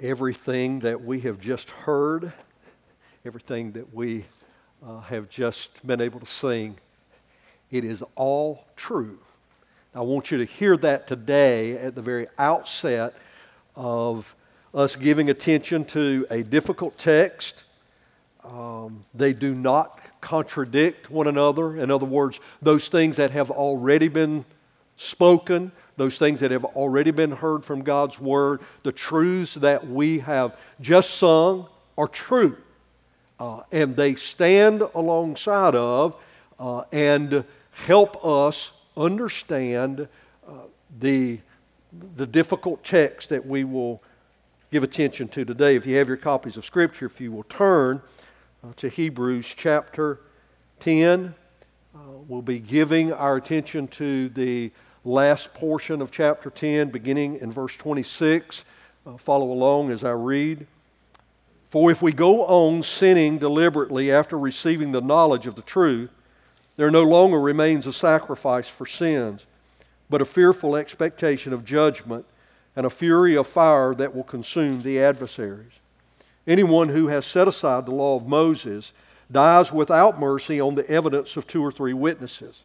everything that we have just heard, everything that we uh, have just been able to sing, it is all true. I want you to hear that today at the very outset of us giving attention to a difficult text. Um, they do not contradict one another. In other words, those things that have already been spoken, those things that have already been heard from God's Word, the truths that we have just sung are true. Uh, and they stand alongside of uh, and help us understand uh, the, the difficult text that we will give attention to today. If you have your copies of Scripture, if you will turn uh, to Hebrews chapter 10, uh, we'll be giving our attention to the last portion of chapter 10, beginning in verse 26. Uh, follow along as I read. For if we go on sinning deliberately after receiving the knowledge of the truth, there no longer remains a sacrifice for sins, but a fearful expectation of judgment and a fury of fire that will consume the adversaries. Anyone who has set aside the law of Moses dies without mercy on the evidence of two or three witnesses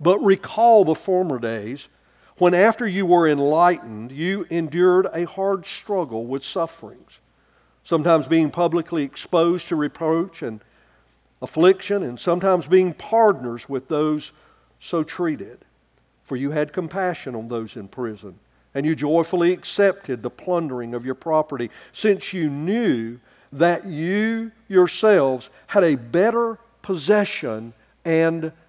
But recall the former days when, after you were enlightened, you endured a hard struggle with sufferings, sometimes being publicly exposed to reproach and affliction, and sometimes being partners with those so treated. For you had compassion on those in prison, and you joyfully accepted the plundering of your property, since you knew that you yourselves had a better possession and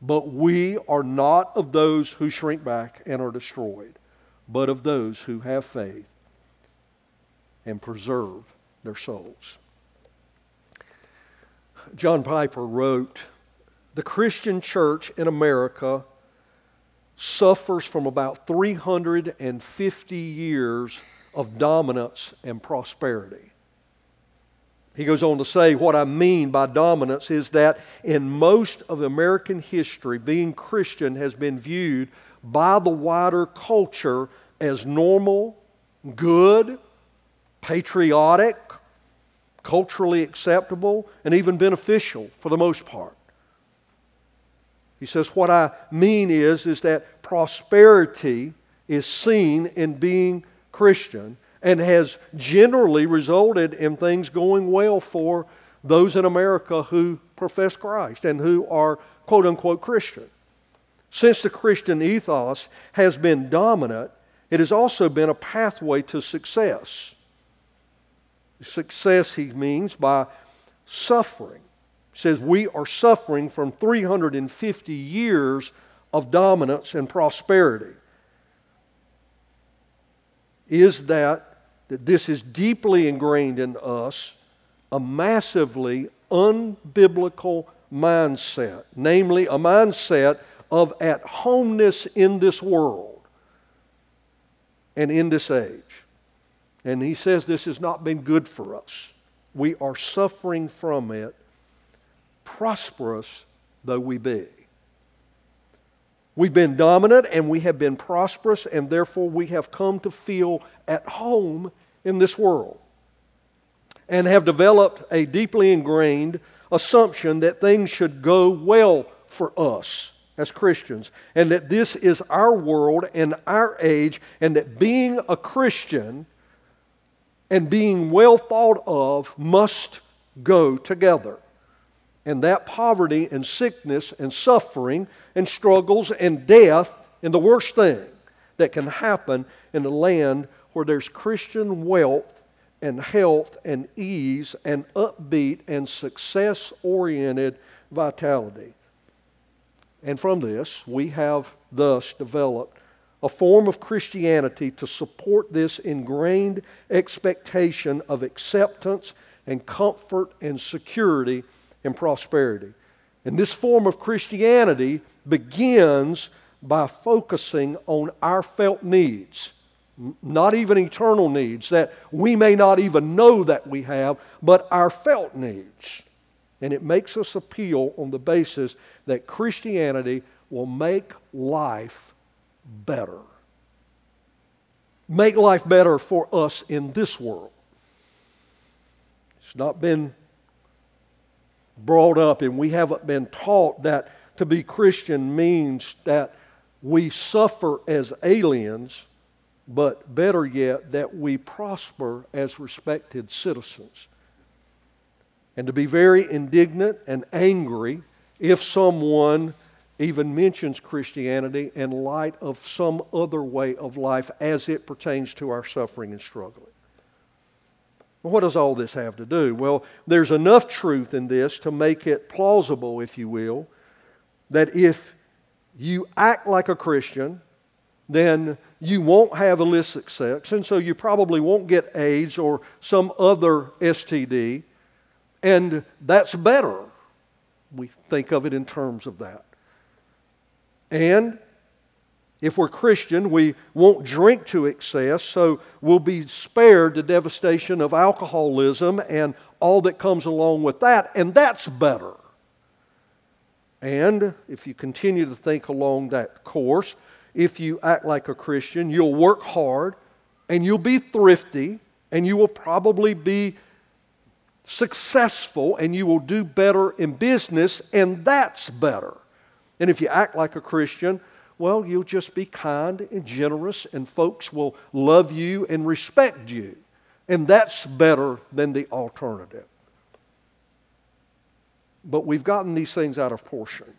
But we are not of those who shrink back and are destroyed, but of those who have faith and preserve their souls. John Piper wrote The Christian church in America suffers from about 350 years of dominance and prosperity. He goes on to say, What I mean by dominance is that in most of American history, being Christian has been viewed by the wider culture as normal, good, patriotic, culturally acceptable, and even beneficial for the most part. He says, What I mean is, is that prosperity is seen in being Christian and has generally resulted in things going well for those in America who profess Christ and who are quote unquote Christian. Since the Christian ethos has been dominant, it has also been a pathway to success. Success, he means, by suffering. He says we are suffering from 350 years of dominance and prosperity. Is that that this is deeply ingrained in us a massively unbiblical mindset, namely a mindset of at homeness in this world and in this age. And he says this has not been good for us. We are suffering from it, prosperous though we be. We've been dominant and we have been prosperous, and therefore we have come to feel at home in this world and have developed a deeply ingrained assumption that things should go well for us as Christians, and that this is our world and our age, and that being a Christian and being well thought of must go together. And that poverty and sickness and suffering and struggles and death and the worst thing that can happen in a land where there's Christian wealth and health and ease and upbeat and success oriented vitality. And from this, we have thus developed a form of Christianity to support this ingrained expectation of acceptance and comfort and security and prosperity. And this form of Christianity begins by focusing on our felt needs, not even eternal needs that we may not even know that we have, but our felt needs. And it makes us appeal on the basis that Christianity will make life better. Make life better for us in this world. It's not been brought up, and we haven't been taught that to be Christian means that we suffer as aliens, but better yet, that we prosper as respected citizens. And to be very indignant and angry if someone even mentions Christianity in light of some other way of life as it pertains to our suffering and struggling. What does all this have to do? Well, there's enough truth in this to make it plausible, if you will, that if you act like a Christian, then you won't have illicit sex, and so you probably won't get AIDS or some other STD, and that's better. We think of it in terms of that. And if we're Christian, we won't drink to excess, so we'll be spared the devastation of alcoholism and all that comes along with that, and that's better. And if you continue to think along that course, if you act like a Christian, you'll work hard and you'll be thrifty and you will probably be successful and you will do better in business, and that's better. And if you act like a Christian, well, you'll just be kind and generous, and folks will love you and respect you. And that's better than the alternative. But we've gotten these things out of portion.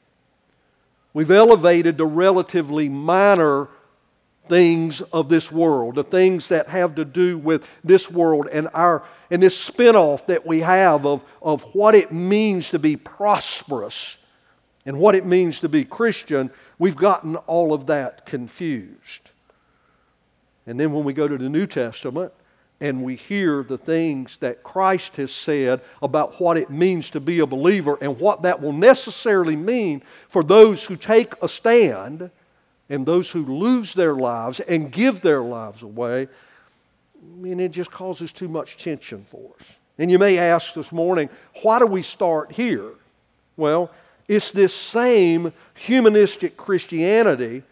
We've elevated the relatively minor things of this world, the things that have to do with this world and our and this spinoff that we have of, of what it means to be prosperous and what it means to be Christian, we've gotten all of that confused. And then when we go to the New Testament and we hear the things that Christ has said about what it means to be a believer and what that will necessarily mean for those who take a stand and those who lose their lives and give their lives away, I mean, it just causes too much tension for us. And you may ask this morning, why do we start here? Well, it's this same humanistic Christianity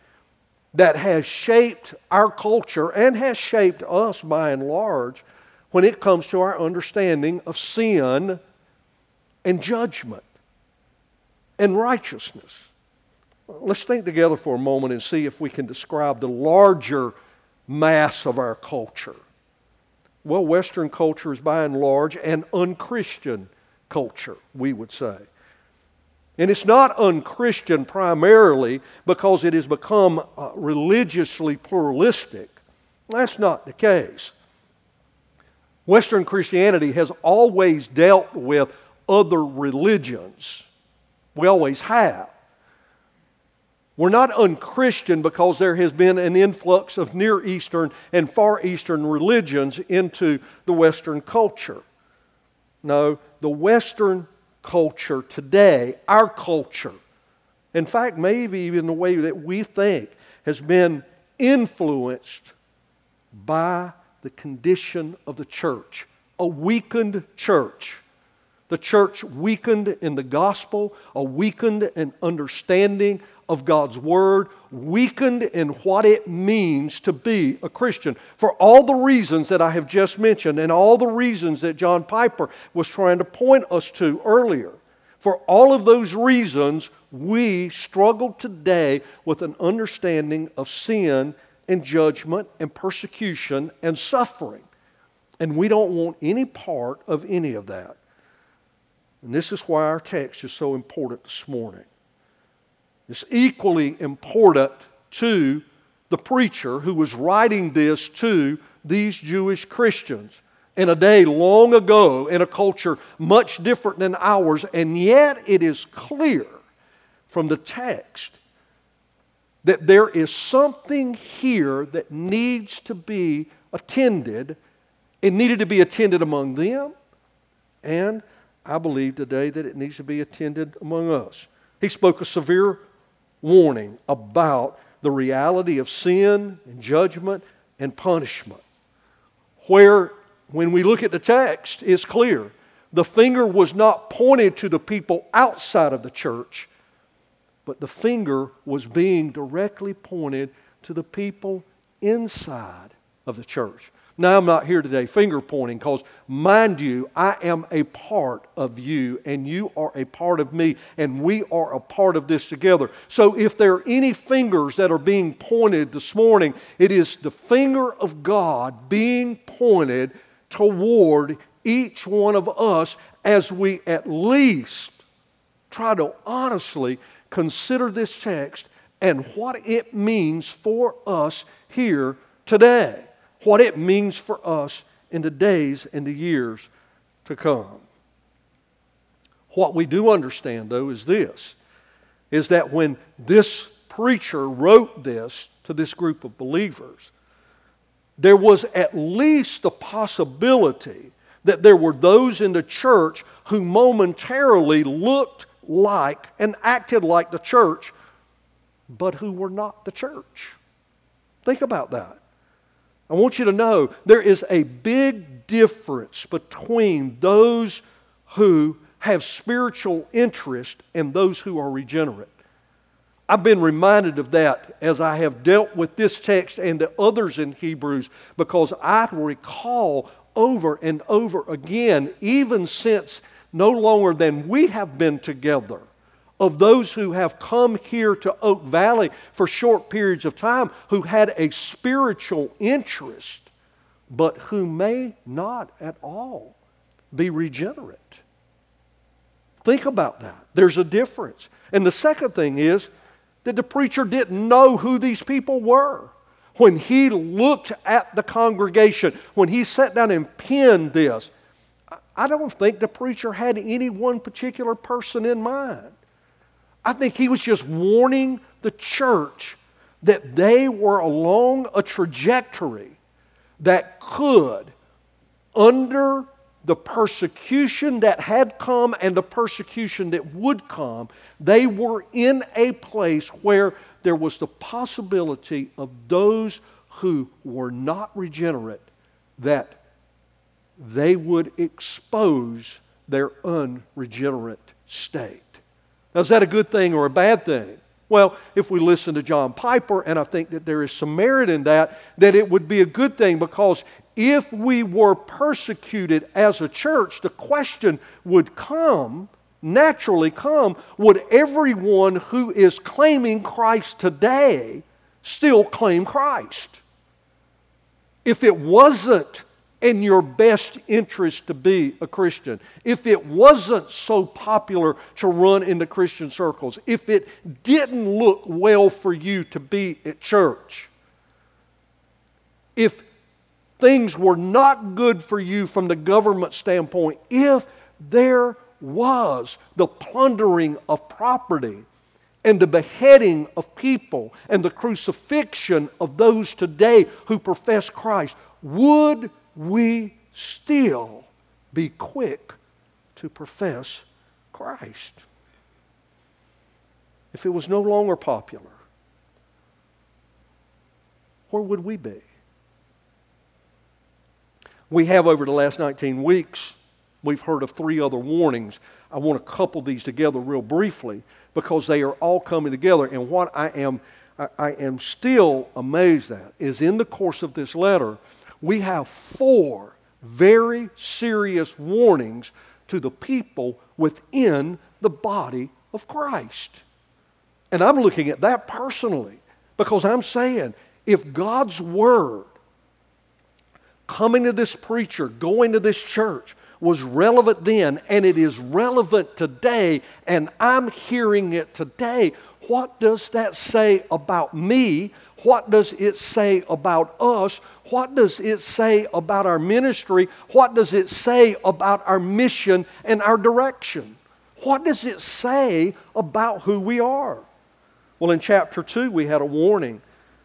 that has shaped our culture and has shaped us by and large when it comes to our understanding of sin and judgment and righteousness. Let's think together for a moment and see if we can describe the larger mass of our culture. Well, Western culture is by and large an unchristian culture, we would say. And it's not unchristian primarily because it has become uh, religiously pluralistic. That's not the case. Western Christianity has always dealt with other religions. We always have. We're not unchristian because there has been an influx of Near Eastern and Far Eastern religions into the Western culture. No, the Western culture today, our culture, in fact, maybe even the way that we think, has been influenced by the condition of the church, a weakened church. The church weakened in the gospel, a weakened in understanding of God's Word, weakened in what it means to be a Christian. For all the reasons that I have just mentioned and all the reasons that John Piper was trying to point us to earlier. For all of those reasons, we struggle today with an understanding of sin and judgment and persecution and suffering. And we don't want any part of any of that. And this is why our text is so important this morning. It's equally important to the preacher who was writing this to these Jewish Christians in a day long ago in a culture much different than ours, and yet it is clear from the text that there is something here that needs to be attended. It needed to be attended among them, and I believe today that it needs to be attended among us. He spoke a severe warning about the reality of sin and judgment and punishment. Where, when we look at the text, it's clear the finger was not pointed to the people outside of the church, but the finger was being directly pointed to the people inside of the church. Now, I'm not here today finger pointing because, mind you, I am a part of you and you are a part of me and we are a part of this together. So, if there are any fingers that are being pointed this morning, it is the finger of God being pointed toward each one of us as we at least try to honestly consider this text and what it means for us here today what it means for us in the days and the years to come. What we do understand, though, is this is that when this preacher wrote this to this group of believers, there was at least the possibility that there were those in the church who momentarily looked like and acted like the church, but who were not the church. Think about that. I want you to know there is a big difference between those who have spiritual interest and those who are regenerate. I've been reminded of that as I have dealt with this text and the others in Hebrews because I recall over and over again, even since no longer than we have been together, of those who have come here to Oak Valley for short periods of time who had a spiritual interest, but who may not at all be regenerate. Think about that. There's a difference. And the second thing is that the preacher didn't know who these people were. When he looked at the congregation, when he sat down and penned this, I don't think the preacher had any one particular person in mind. I think he was just warning the church that they were along a trajectory that could, under the persecution that had come and the persecution that would come, they were in a place where there was the possibility of those who were not regenerate that they would expose their unregenerate state. Now, is that a good thing or a bad thing? Well, if we listen to John Piper, and I think that there is some merit in that, that it would be a good thing because if we were persecuted as a church, the question would come, naturally come, would everyone who is claiming Christ today still claim Christ? If it wasn't in your best interest to be a Christian, if it wasn't so popular to run into Christian circles, if it didn't look well for you to be at church, if things were not good for you from the government standpoint, if there was the plundering of property and the beheading of people and the crucifixion of those today who profess Christ, would we still be quick to profess Christ. If it was no longer popular, where would we be? We have over the last 19 weeks, we've heard of three other warnings. I want to couple these together real briefly because they are all coming together. And what I am, I, I am still amazed at is in the course of this letter, we have four very serious warnings to the people within the body of Christ. And I'm looking at that personally because I'm saying if God's Word coming to this preacher, going to this church, was relevant then and it is relevant today, and I'm hearing it today, what does that say about me? What does it say about us? What does it say about our ministry? What does it say about our mission and our direction? What does it say about who we are? Well, in chapter 2, we had a warning.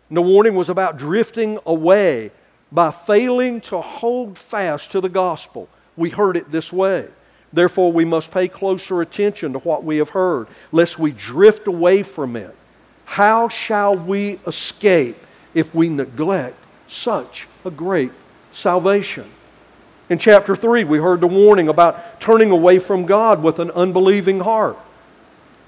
And the warning was about drifting away by failing to hold fast to the gospel. We heard it this way. Therefore, we must pay closer attention to what we have heard, lest we drift away from it. How shall we escape if we neglect such a great salvation? In chapter 3, we heard the warning about turning away from God with an unbelieving heart.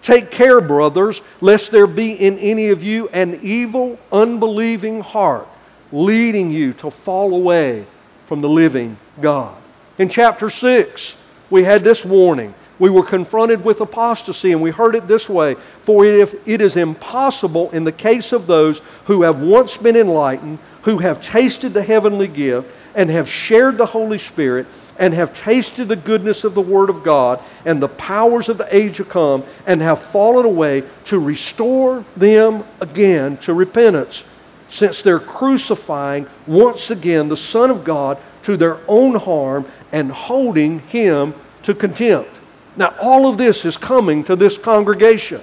Take care, brothers, lest there be in any of you an evil, unbelieving heart, leading you to fall away from the living God. In chapter 6, we had this warning. We were confronted with apostasy, and we heard it this way For if it is impossible in the case of those who have once been enlightened, who have tasted the heavenly gift, and have shared the Holy Spirit, and have tasted the goodness of the Word of God and the powers of the age to come, and have fallen away, to restore them again to repentance, since they're crucifying once again the Son of God to their own harm and holding him to contempt. Now, all of this is coming to this congregation.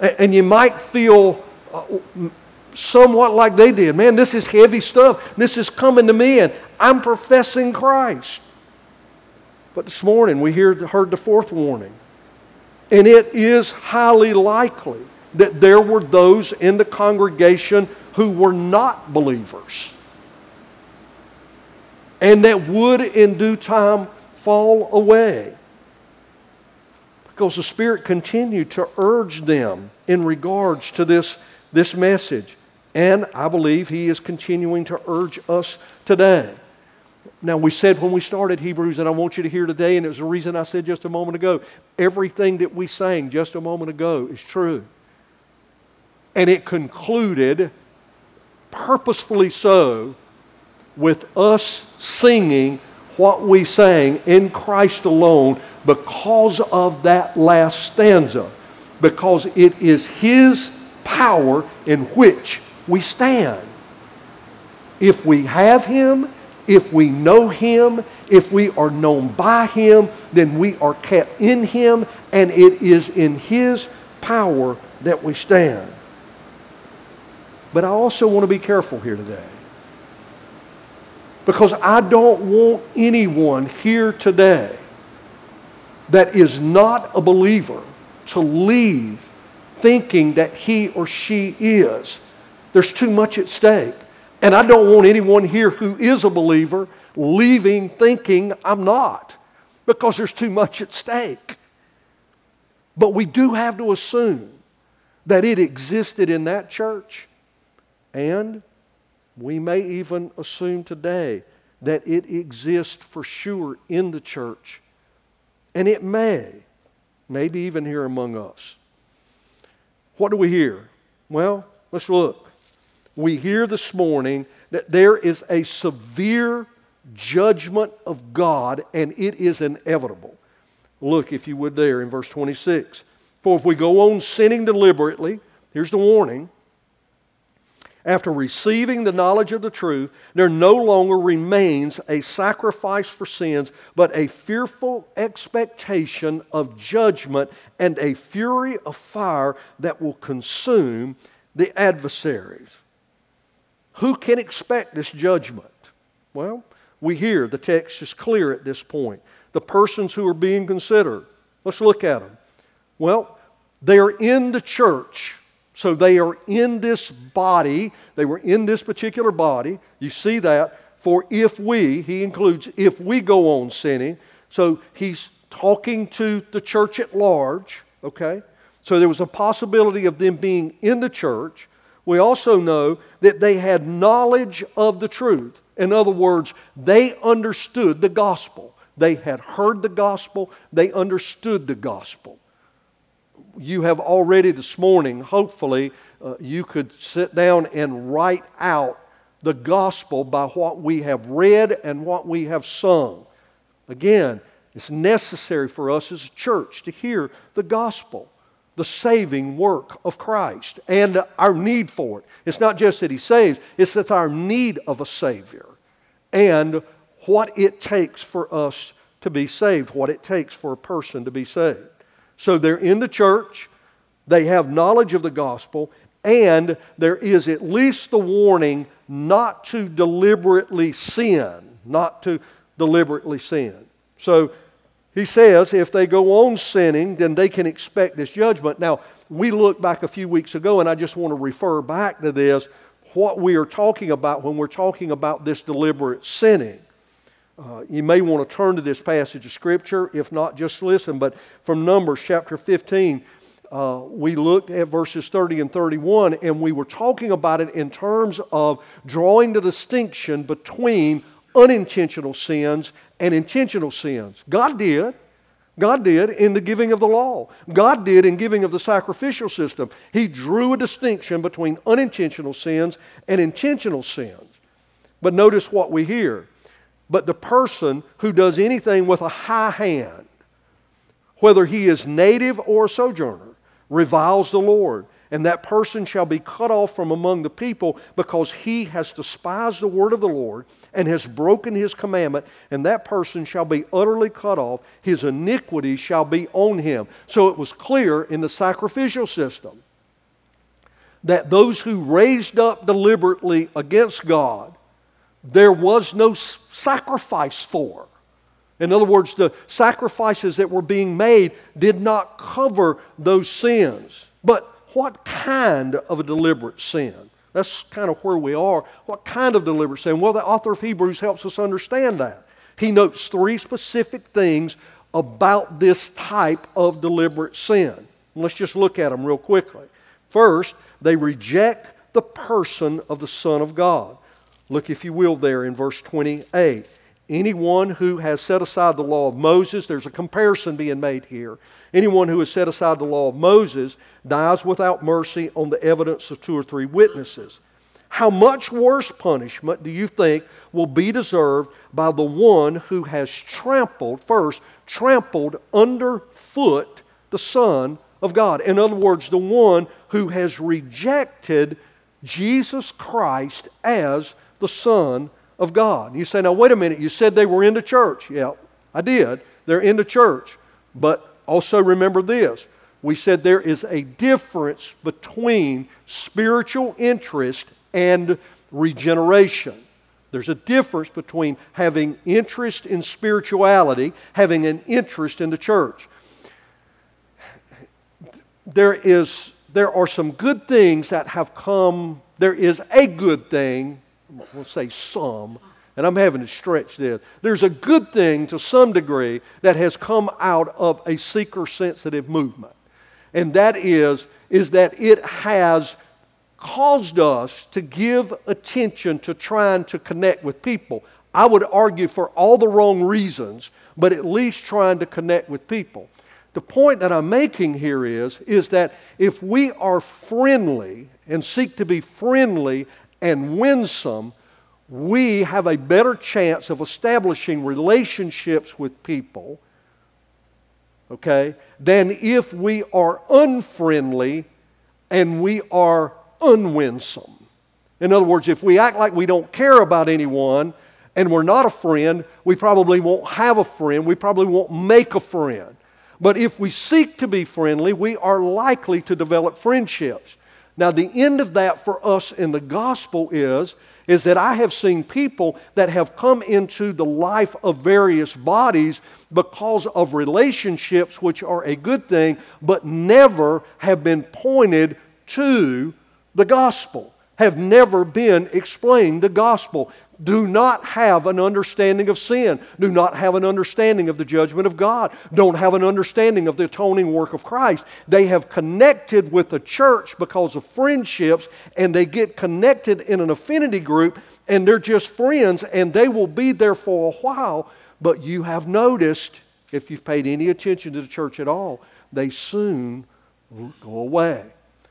And you might feel uh, somewhat like they did. Man, this is heavy stuff. This is coming to me, and I'm professing Christ. But this morning we heard, heard the fourth warning. And it is highly likely that there were those in the congregation who were not believers and that would in due time fall away. Because the Spirit continued to urge them in regards to this, this message. And I believe He is continuing to urge us today. Now, we said when we started Hebrews, and I want you to hear today, and it was the reason I said just a moment ago everything that we sang just a moment ago is true. And it concluded, purposefully so, with us singing what we sang in Christ alone because of that last stanza, because it is His power in which we stand. If we have Him, if we know Him, if we are known by Him, then we are kept in Him, and it is in His power that we stand. But I also want to be careful here today because I don't want anyone here today that is not a believer to leave thinking that he or she is. There's too much at stake. And I don't want anyone here who is a believer leaving thinking I'm not because there's too much at stake. But we do have to assume that it existed in that church and we may even assume today that it exists for sure in the church. And it may, maybe even here among us. What do we hear? Well, let's look. We hear this morning that there is a severe judgment of God, and it is inevitable. Look, if you would, there in verse 26. For if we go on sinning deliberately, here's the warning after receiving the knowledge of the truth, there no longer remains a sacrifice for sins, but a fearful expectation of judgment and a fury of fire that will consume the adversaries. Who can expect this judgment? Well, we hear the text is clear at this point. The persons who are being considered. Let's look at them. Well, they are in the church so they are in this body. They were in this particular body. You see that. For if we, he includes, if we go on sinning. So he's talking to the church at large, okay? So there was a possibility of them being in the church. We also know that they had knowledge of the truth. In other words, they understood the gospel. They had heard the gospel, they understood the gospel you have already this morning, hopefully, uh, you could sit down and write out the gospel by what we have read and what we have sung. Again, it's necessary for us as a church to hear the gospel, the saving work of Christ, and our need for it. It's not just that He saves, it's that our need of a Savior and what it takes for us to be saved, what it takes for a person to be saved. So they're in the church, they have knowledge of the gospel, and there is at least the warning not to deliberately sin, not to deliberately sin. So he says if they go on sinning, then they can expect this judgment. Now, we looked back a few weeks ago, and I just want to refer back to this what we are talking about when we're talking about this deliberate sinning. Uh, you may want to turn to this passage of Scripture. If not, just listen. But from Numbers chapter 15, uh, we looked at verses 30 and 31, and we were talking about it in terms of drawing the distinction between unintentional sins and intentional sins. God did. God did in the giving of the law. God did in giving of the sacrificial system. He drew a distinction between unintentional sins and intentional sins. But notice what we hear. But the person who does anything with a high hand, whether he is native or a sojourner, reviles the Lord and that person shall be cut off from among the people because he has despised the word of the Lord and has broken his commandment, and that person shall be utterly cut off. His iniquity shall be on him. So it was clear in the sacrificial system that those who raised up deliberately against God, there was no sacrifice for. In other words, the sacrifices that were being made did not cover those sins. But what kind of a deliberate sin? That's kind of where we are. What kind of deliberate sin? Well, the author of Hebrews helps us understand that. He notes three specific things about this type of deliberate sin. Let's just look at them real quickly. First, they reject the person of the Son of God. Look, if you will, there in verse 28. Anyone who has set aside the law of Moses, there's a comparison being made here. Anyone who has set aside the law of Moses dies without mercy on the evidence of two or three witnesses. How much worse punishment do you think will be deserved by the one who has trampled, first, trampled underfoot the Son of God? In other words, the one who has rejected Jesus Christ as the Son of God. You say, now wait a minute, you said they were in the church. Yeah, I did. They're in the church. But also remember this we said there is a difference between spiritual interest and regeneration. There's a difference between having interest in spirituality, having an interest in the church. There, is, there are some good things that have come, there is a good thing, we'll say some, and I'm having to stretch this. There's a good thing to some degree that has come out of a seeker sensitive movement. And that is, is that it has caused us to give attention to trying to connect with people. I would argue for all the wrong reasons, but at least trying to connect with people. The point that I'm making here is, is that if we are friendly and seek to be friendly and winsome, we have a better chance of establishing relationships with people, okay, than if we are unfriendly and we are unwinsome. In other words, if we act like we don't care about anyone and we're not a friend, we probably won't have a friend. We probably won't make a friend. But if we seek to be friendly, we are likely to develop friendships. Now, the end of that for us in the gospel is is that I have seen people that have come into the life of various bodies because of relationships, which are a good thing, but never have been pointed to the gospel, have never been explained the gospel do not have an understanding of sin, do not have an understanding of the judgment of God, don't have an understanding of the atoning work of Christ. They have connected with the church because of friendships, and they get connected in an affinity group, and they're just friends, and they will be there for a while. But you have noticed, if you've paid any attention to the church at all, they soon go away.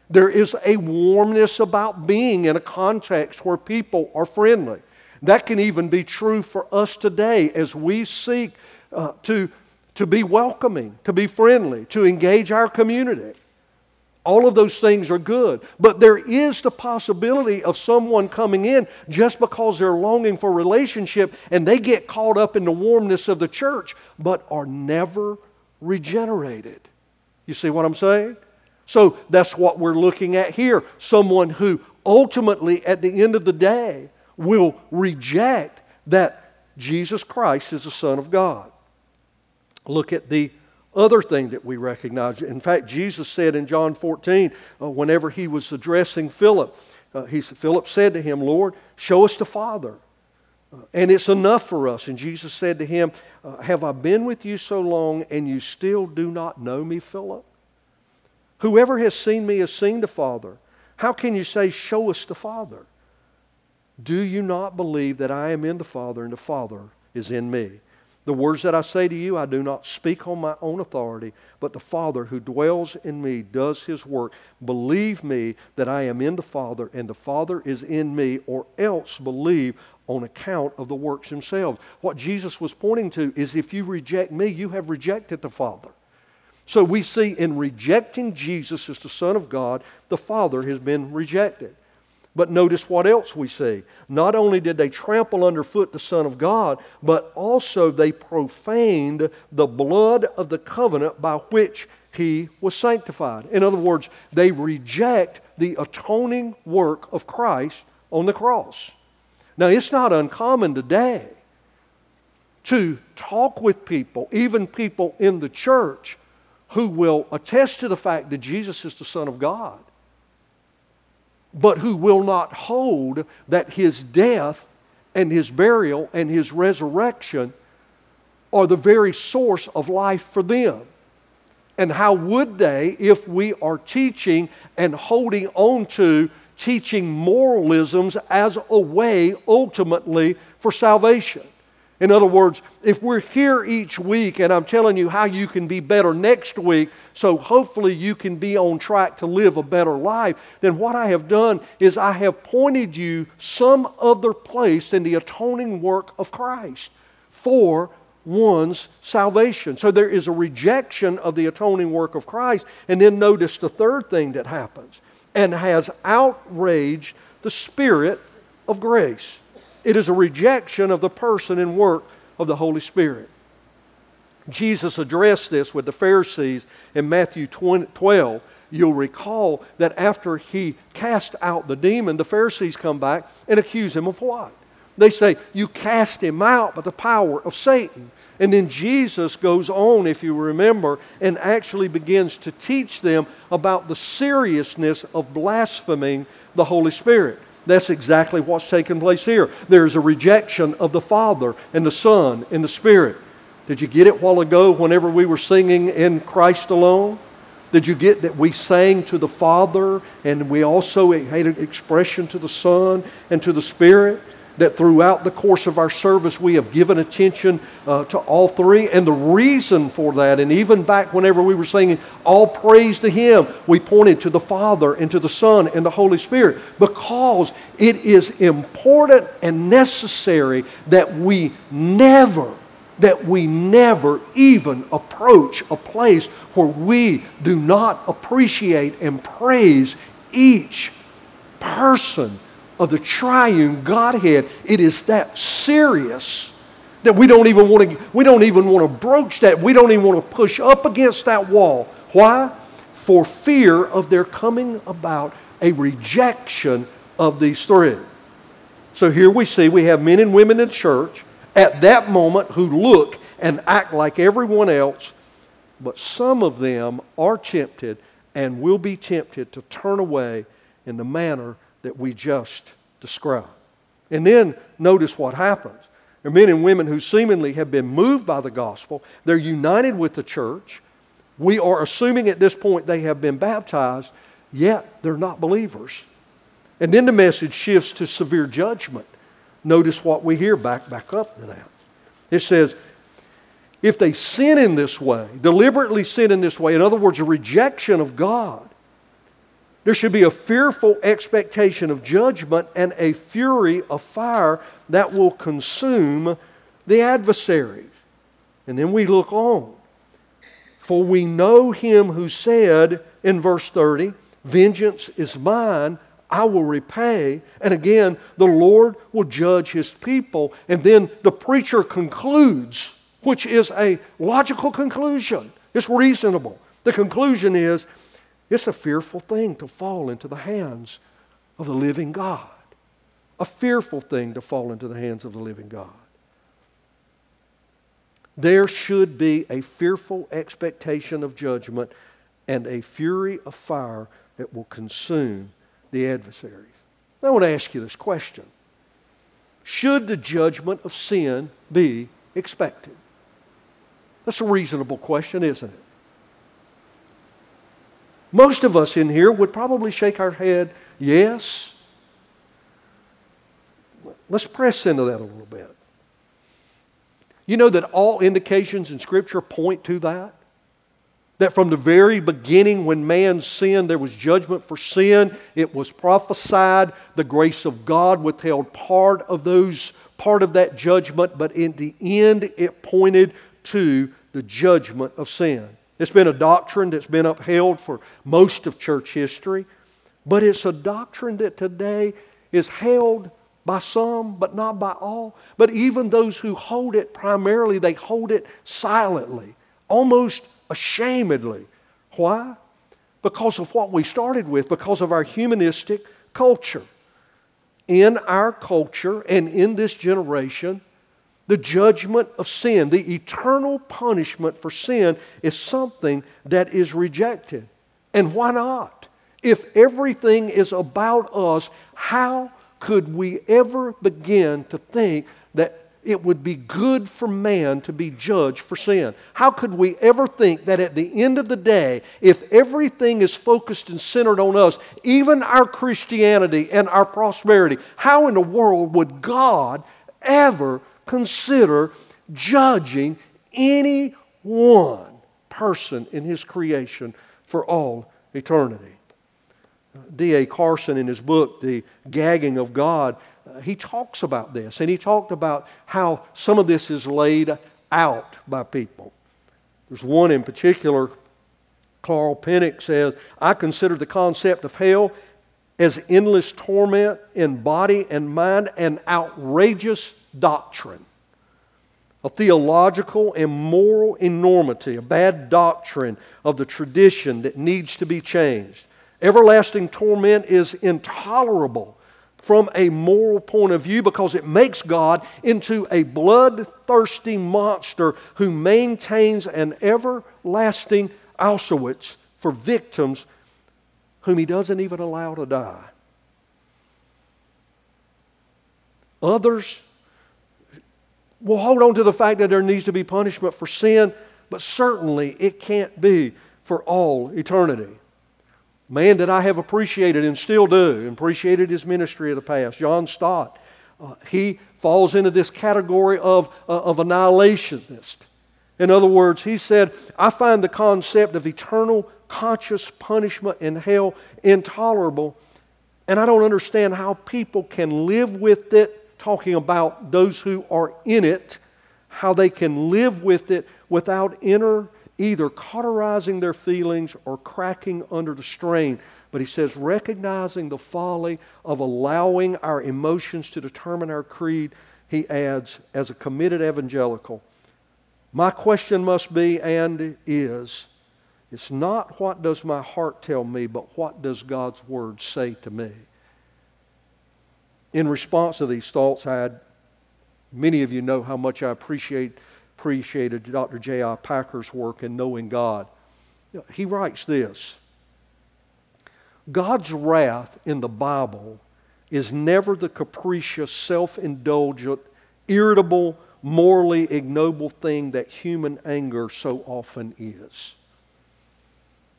There is a warmness about being in a context where people are friendly. That can even be true for us today as we seek uh, to, to be welcoming, to be friendly, to engage our community. All of those things are good. But there is the possibility of someone coming in just because they're longing for relationship and they get caught up in the warmness of the church, but are never regenerated. You see what I'm saying? So that's what we're looking at here. Someone who ultimately, at the end of the day, will reject that Jesus Christ is the Son of God. Look at the other thing that we recognize. In fact, Jesus said in John 14, uh, whenever he was addressing Philip, uh, he, Philip said to him, Lord, show us the Father. Uh, and it's enough for us. And Jesus said to him, uh, Have I been with you so long and you still do not know me, Philip? Whoever has seen me has seen the Father. How can you say, Show us the Father? Do you not believe that I am in the Father and the Father is in me? The words that I say to you, I do not speak on my own authority, but the Father who dwells in me does his work. Believe me that I am in the Father and the Father is in me, or else believe on account of the works themselves. What Jesus was pointing to is if you reject me, you have rejected the Father. So we see in rejecting Jesus as the Son of God, the Father has been rejected. But notice what else we see. Not only did they trample underfoot the Son of God, but also they profaned the blood of the covenant by which he was sanctified. In other words, they reject the atoning work of Christ on the cross. Now, it's not uncommon today to talk with people, even people in the church, who will attest to the fact that Jesus is the Son of God but who will not hold that his death and his burial and his resurrection are the very source of life for them. And how would they if we are teaching and holding on to teaching moralisms as a way ultimately for salvation? In other words, if we're here each week and I'm telling you how you can be better next week, so hopefully you can be on track to live a better life, then what I have done is I have pointed you some other place than the atoning work of Christ for one's salvation. So there is a rejection of the atoning work of Christ. And then notice the third thing that happens and has outraged the Spirit of grace. It is a rejection of the person and work of the Holy Spirit. Jesus addressed this with the Pharisees in Matthew 12. You'll recall that after he cast out the demon, the Pharisees come back and accuse him of what? They say, You cast him out by the power of Satan. And then Jesus goes on, if you remember, and actually begins to teach them about the seriousness of blaspheming the Holy Spirit. That's exactly what's taking place here. There's a rejection of the Father and the Son and the Spirit. Did you get it while ago whenever we were singing in Christ alone? Did you get that we sang to the Father and we also had an expression to the Son and to the Spirit? That throughout the course of our service we have given attention uh, to all three. And the reason for that, and even back whenever we were singing All Praise to Him, we pointed to the Father and to the Son and the Holy Spirit because it is important and necessary that we never that we never even approach a place where we do not appreciate and praise each person of the triune Godhead, it is that serious that we don't even want to we don't even want to broach that. We don't even want to push up against that wall. Why? For fear of there coming about a rejection of these three. So here we see we have men and women in church at that moment who look and act like everyone else, but some of them are tempted and will be tempted to turn away in the manner that we just described. And then notice what happens. There are men and women who seemingly have been moved by the gospel. They're united with the church. We are assuming at this point they have been baptized, yet they're not believers. And then the message shifts to severe judgment. Notice what we hear back, back up to that. It says, if they sin in this way, deliberately sin in this way, in other words, a rejection of God, There should be a fearful expectation of judgment and a fury of fire that will consume the adversaries. And then we look on. For we know him who said in verse 30, Vengeance is mine, I will repay. And again, the Lord will judge his people. And then the preacher concludes, which is a logical conclusion. It's reasonable. The conclusion is it's a fearful thing to fall into the hands of the living God. A fearful thing to fall into the hands of the living God. There should be a fearful expectation of judgment and a fury of fire that will consume the adversaries. I want to ask you this question Should the judgment of sin be expected? That's a reasonable question, isn't it? Most of us in here would probably shake our head, yes. Let's press into that a little bit. You know that all indications in Scripture point to that? That from the very beginning, when man sinned, there was judgment for sin. It was prophesied. The grace of God withheld part of those, part of that judgment, but in the end, it pointed to the judgment of sin. It's been a doctrine that's been upheld for most of church history, but it's a doctrine that today is held by some, but not by all. But even those who hold it primarily, they hold it silently, almost ashamedly. Why? Because of what we started with, because of our humanistic culture. In our culture and in this generation, the judgment of sin, the eternal punishment for sin, is something that is rejected. And why not? If everything is about us, how could we ever begin to think that it would be good for man to be judged for sin. How could we ever think that at the end of the day, if everything is focused and centered on us, even our Christianity and our prosperity, how in the world would God ever consider judging any one person in his creation for all eternity? D.A. Carson, in his book, The Gagging of God, uh, he talks about this, and he talked about how some of this is laid out by people. There's one in particular, Carl Pinnock says, I consider the concept of hell as endless torment in body and mind an outrageous doctrine, a theological and moral enormity, a bad doctrine of the tradition that needs to be changed. Everlasting torment is intolerable from a moral point of view because it makes God into a bloodthirsty monster who maintains an everlasting Auschwitz for victims whom he doesn't even allow to die. Others will hold on to the fact that there needs to be punishment for sin, but certainly it can't be for all eternity man that I have appreciated and still do, appreciated his ministry of the past, John Stott. Uh, he falls into this category of, uh, of annihilationist. In other words, he said, I find the concept of eternal conscious punishment in hell intolerable, and I don't understand how people can live with it, talking about those who are in it, how they can live with it without inner either cauterizing their feelings or cracking under the strain. But he says, recognizing the folly of allowing our emotions to determine our creed, he adds, as a committed evangelical, my question must be and is, it's not what does my heart tell me, but what does God's word say to me? In response to these thoughts, I had, many of you know how much I appreciate appreciated Dr. J.I. Packer's work in knowing God. He writes this God's wrath in the Bible is never the capricious, self indulgent, irritable, morally ignoble thing that human anger so often is.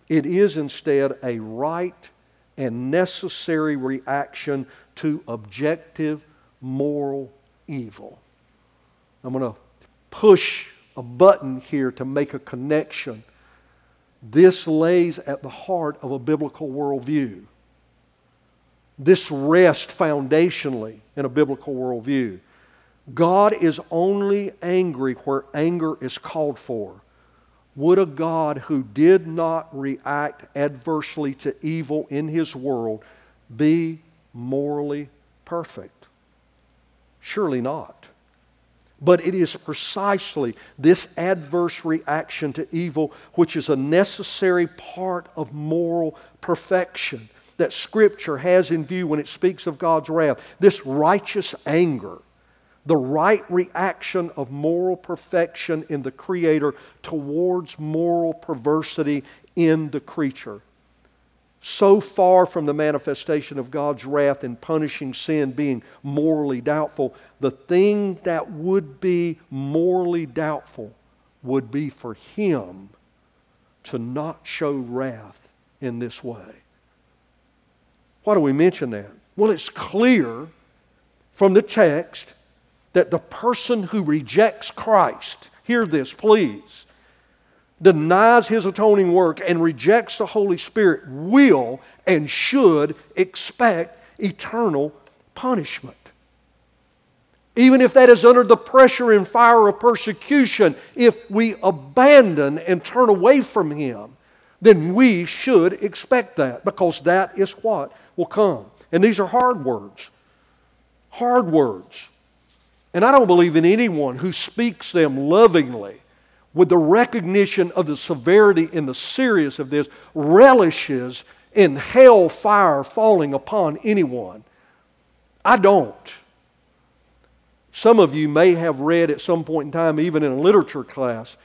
It is instead a right and necessary reaction to objective moral evil. I'm going to push a button here to make a connection. This lays at the heart of a biblical worldview. this rests foundationally in a biblical worldview. God is only angry where anger is called for. Would a God who did not react adversely to evil in his world be morally perfect? Surely not. But it is precisely this adverse reaction to evil which is a necessary part of moral perfection that Scripture has in view when it speaks of God's wrath. This righteous anger, the right reaction of moral perfection in the Creator towards moral perversity in the creature so far from the manifestation of God's wrath in punishing sin being morally doubtful, the thing that would be morally doubtful would be for Him to not show wrath in this way. Why do we mention that? Well, it's clear from the text that the person who rejects Christ, hear this, please, denies his atoning work and rejects the Holy Spirit will and should expect eternal punishment. Even if that is under the pressure and fire of persecution, if we abandon and turn away from Him, then we should expect that because that is what will come. And these are hard words. Hard words. And I don't believe in anyone who speaks them lovingly with the recognition of the severity and the seriousness of this, relishes in hell fire falling upon anyone. I don't. Some of you may have read at some point in time, even in a literature class,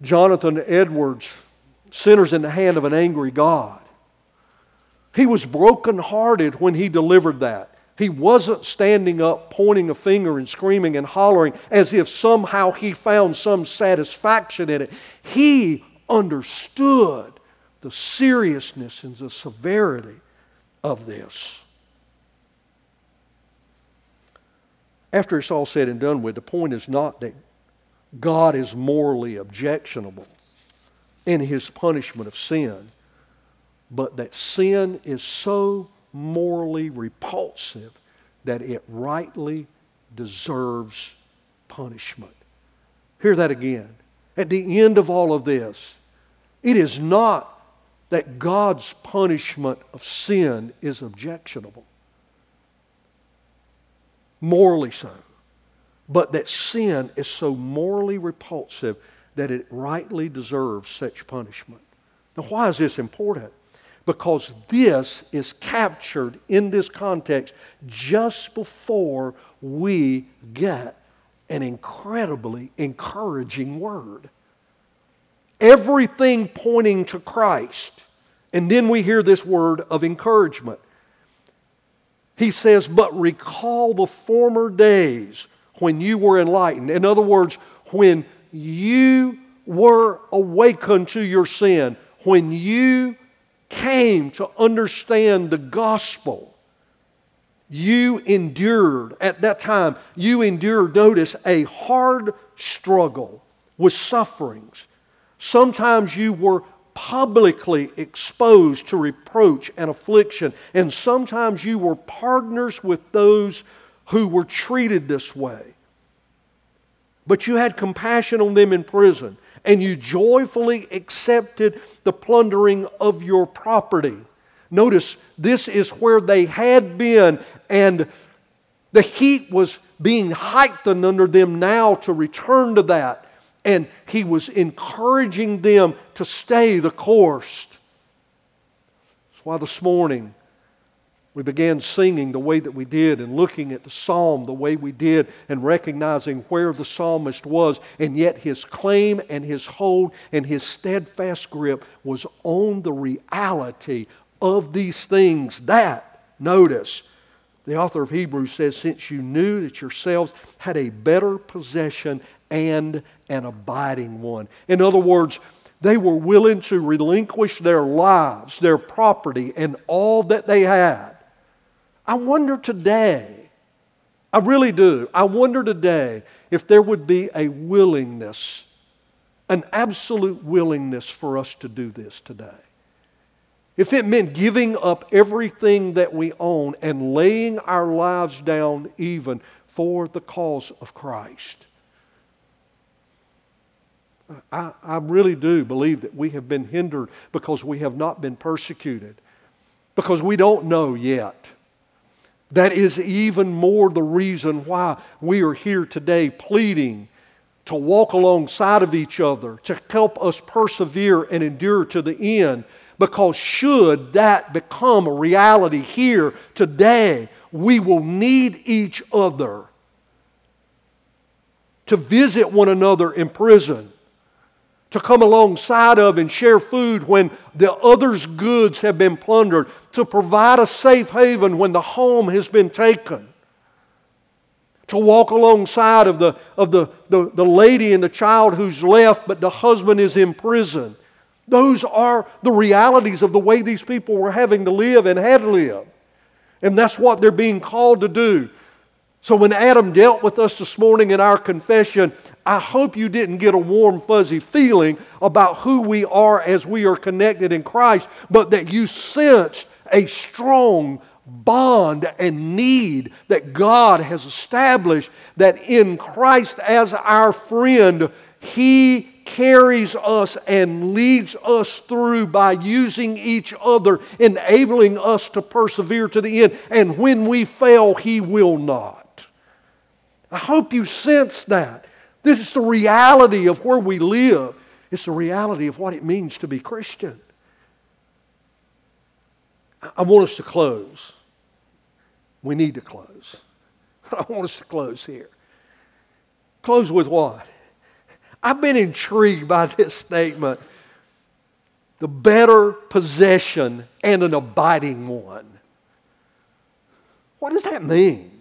Jonathan Edwards, Sinners in the Hand of an Angry God. He was brokenhearted when he delivered that. He wasn't standing up, pointing a finger and screaming and hollering as if somehow he found some satisfaction in it. He understood the seriousness and the severity of this. After it's all said and done with, the point is not that God is morally objectionable in his punishment of sin, but that sin is so morally repulsive that it rightly deserves punishment. Hear that again. At the end of all of this, it is not that God's punishment of sin is objectionable, morally so, but that sin is so morally repulsive that it rightly deserves such punishment. Now, why is this important? Because this is captured in this context just before we get an incredibly encouraging word. Everything pointing to Christ. And then we hear this word of encouragement. He says, But recall the former days when you were enlightened. In other words, when you were awakened to your sin, when you came to understand the gospel, you endured, at that time, you endured, notice, a hard struggle with sufferings. Sometimes you were publicly exposed to reproach and affliction, and sometimes you were partners with those who were treated this way. But you had compassion on them in prison and you joyfully accepted the plundering of your property. Notice this is where they had been, and the heat was being heightened under them now to return to that. And he was encouraging them to stay the course. That's why this morning we began singing the way that we did and looking at the psalm the way we did and recognizing where the psalmist was. And yet his claim and his hold and his steadfast grip was on the reality of these things that, notice, the author of Hebrews says, since you knew that yourselves had a better possession and an abiding one. In other words, they were willing to relinquish their lives, their property, and all that they had I wonder today, I really do, I wonder today if there would be a willingness, an absolute willingness for us to do this today. if it meant giving up everything that we own and laying our lives down even for the cause of Christ. I, I really do believe that we have been hindered because we have not been persecuted, because we don't know yet. That is even more the reason why we are here today pleading to walk alongside of each other, to help us persevere and endure to the end. Because should that become a reality here today, we will need each other to visit one another in prison, to come alongside of and share food when the other's goods have been plundered, to provide a safe haven when the home has been taken, to walk alongside of the, of the, the, the lady and the child who's left, but the husband is in prison. Those are the realities of the way these people were having to live and had lived. And that's what they're being called to do. So when Adam dealt with us this morning in our confession, I hope you didn't get a warm, fuzzy feeling about who we are as we are connected in Christ, but that you sensed a strong bond and need that God has established that in Christ as our friend, He carries us and leads us through by using each other, enabling us to persevere to the end. And when we fail, He will not. I hope you sense that. This is the reality of where we live. It's the reality of what it means to be Christian. I want us to close. We need to close. I want us to close here. Close with what? I've been intrigued by this statement the better possession and an abiding one. What does that mean?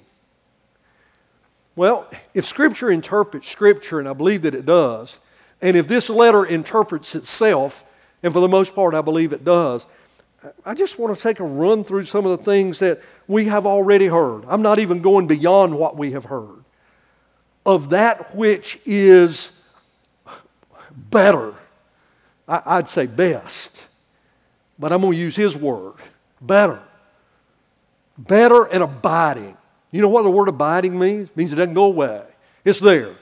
Well, if Scripture interprets Scripture, and I believe that it does, and if this letter interprets itself, and for the most part I believe it does, I just want to take a run through some of the things that we have already heard. I'm not even going beyond what we have heard. Of that which is better, I'd say best, but I'm going to use his word better. Better and abiding. You know what the word abiding means? It means it doesn't go away. It's there.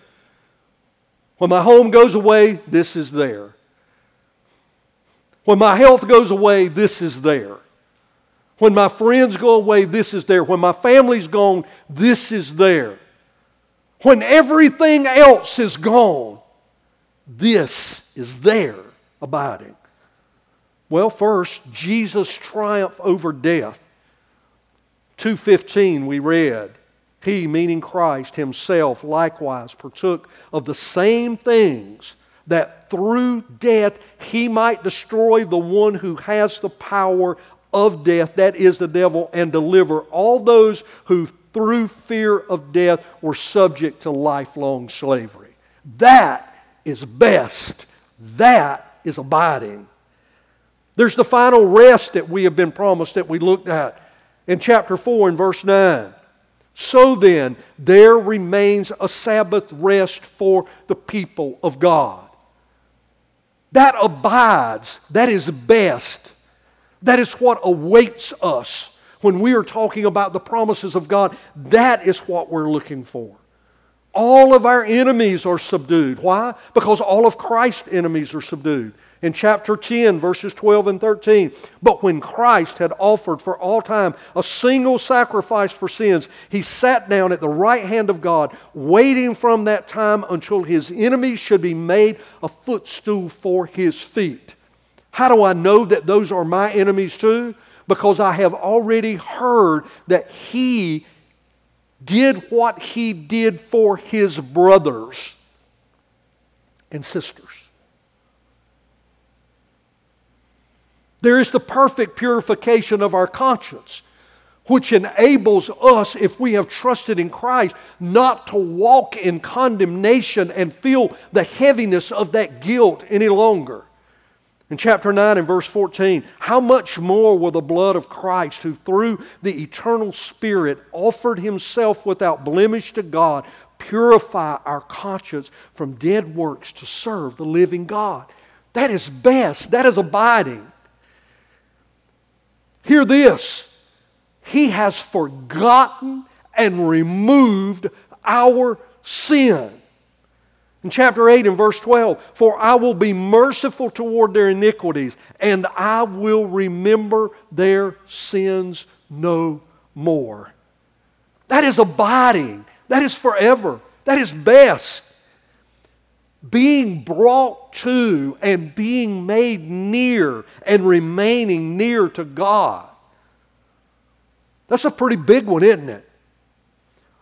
When my home goes away, this is there. When my health goes away, this is there. When my friends go away, this is there. When my family's gone, this is there. When everything else is gone, this is there abiding. Well, first, Jesus' triumph over death. 2:15 we read, he meaning Christ himself likewise partook of the same things that through death he might destroy the one who has the power of death that is the devil and deliver all those who through fear of death were subject to lifelong slavery. That is best. That is abiding. There's the final rest that we have been promised that we looked at in chapter 4 and verse 9. So then, there remains a Sabbath rest for the people of God. That abides, that is best. That is what awaits us when we are talking about the promises of God. That is what we're looking for. All of our enemies are subdued. Why? Because all of Christ's enemies are subdued in chapter 10, verses 12 and 13. But when Christ had offered for all time a single sacrifice for sins, he sat down at the right hand of God, waiting from that time until his enemies should be made a footstool for his feet. How do I know that those are my enemies too? Because I have already heard that he did what he did for his brothers and sisters. There is the perfect purification of our conscience, which enables us, if we have trusted in Christ, not to walk in condemnation and feel the heaviness of that guilt any longer. In chapter 9 and verse 14, how much more will the blood of Christ, who through the eternal Spirit offered himself without blemish to God, purify our conscience from dead works to serve the living God? That is best. That is abiding. Hear this He has forgotten and removed our sin. In chapter 8 and verse 12, for I will be merciful toward their iniquities, and I will remember their sins no more. That is abiding. That is forever. That is best. Being brought to and being made near and remaining near to God. That's a pretty big one, isn't it?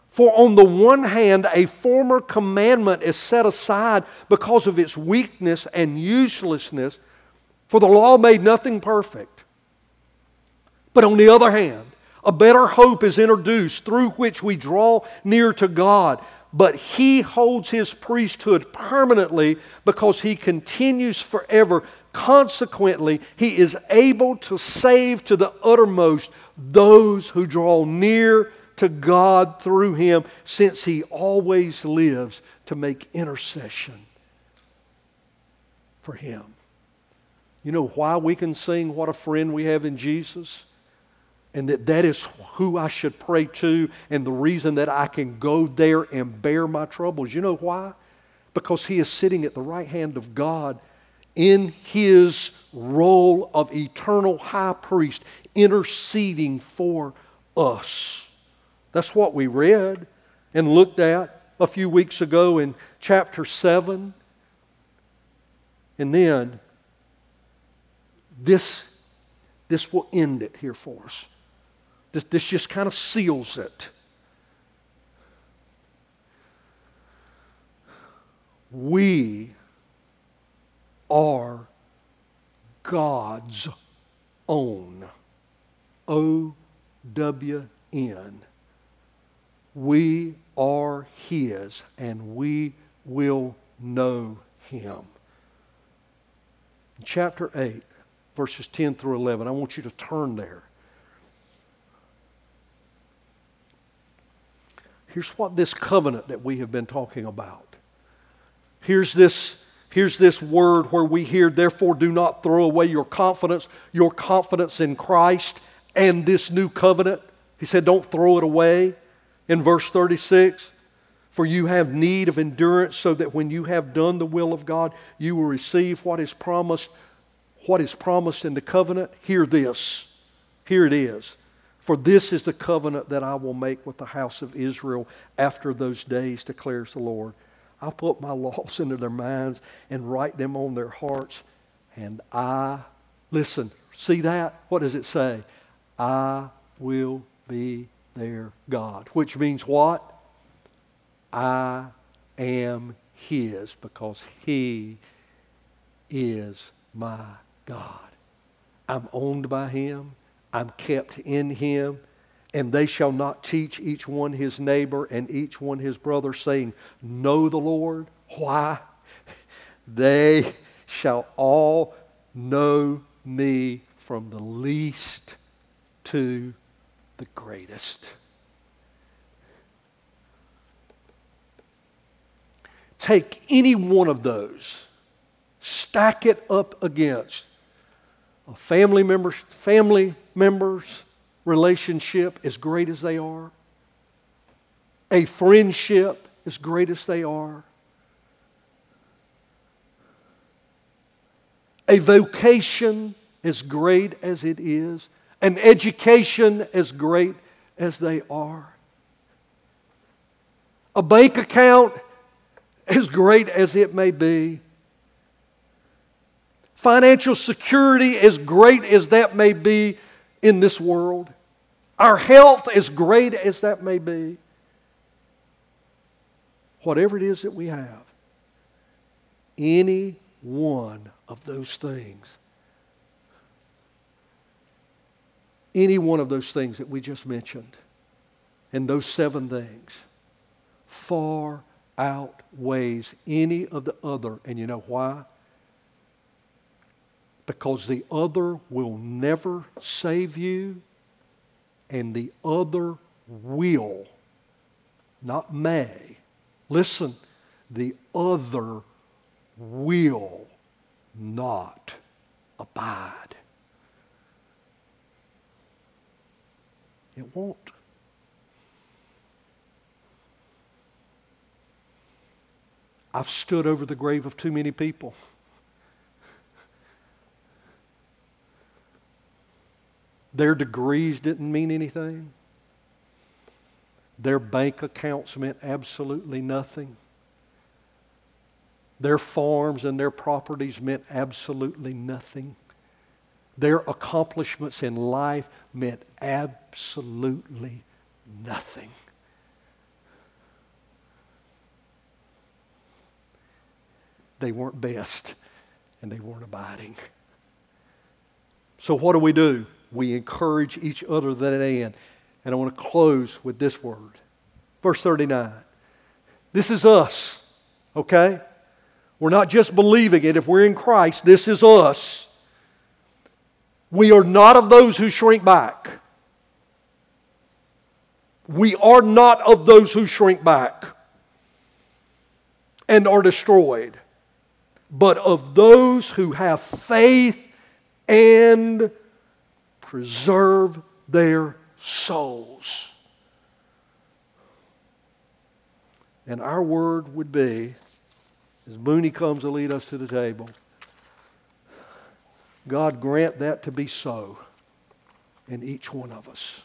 For on the one hand, a former commandment is set aside because of its weakness and uselessness, for the law made nothing perfect. But on the other hand, a better hope is introduced through which we draw near to God. But he holds his priesthood permanently because he continues forever. Consequently, he is able to save to the uttermost those who draw near to God through him, since he always lives to make intercession for him. You know why we can sing what a friend we have in Jesus? And that that is who I should pray to, and the reason that I can go there and bear my troubles. You know why? Because he is sitting at the right hand of God in his role of eternal high priest, interceding for us. That's what we read and looked at a few weeks ago in chapter 7. And then this, this will end it here for us. This, this just kind of seals it. We are God's own. O W N. We are His and we will know Him. Chapter 8, verses 10 through 11, I want you to turn there. Here's what this covenant that we have been talking about. Here's this, here's this word where we hear, therefore, do not throw away your confidence, your confidence in Christ and this new covenant. He said, don't throw it away in verse 36 For you have need of endurance, so that when you have done the will of God, you will receive what is promised. What is promised in the covenant? Hear this. Here it is. For this is the covenant that I will make with the house of Israel after those days, declares the Lord. I'll put my laws into their minds and write them on their hearts. And I, listen, see that? What does it say? I will be their God. Which means what? I am His because He is my God. I'm owned by Him, I'm kept in Him, and they shall not teach each one his neighbor and each one his brother, saying, Know the Lord. Why? They shall all know me from the least to the greatest. Take any one of those, stack it up against a family member, family members relationship as great as they are, a friendship as great as they are, a vocation as great as it is, an education as great as they are, a bank account as great as it may be, financial security as great as that may be in this world, our health as great as that may be, whatever it is that we have, any one of those things any one of those things that we just mentioned and those seven things far outweighs any of the other. And you know why? Because the other will never save you, and the other will, not may. Listen, the other will not abide. It won't. I've stood over the grave of too many people. Their degrees didn't mean anything. Their bank accounts meant absolutely nothing. Their farms and their properties meant absolutely nothing. Their accomplishments in life meant absolutely nothing. They weren't best and they weren't abiding. So, what do we do? We encourage each other to that end. And I want to close with this word. Verse 39. This is us, okay? We're not just believing it. If we're in Christ, this is us. We are not of those who shrink back. We are not of those who shrink back and are destroyed, but of those who have faith and preserve their souls. And our word would be, as Mooney comes to lead us to the table, God grant that to be so in each one of us.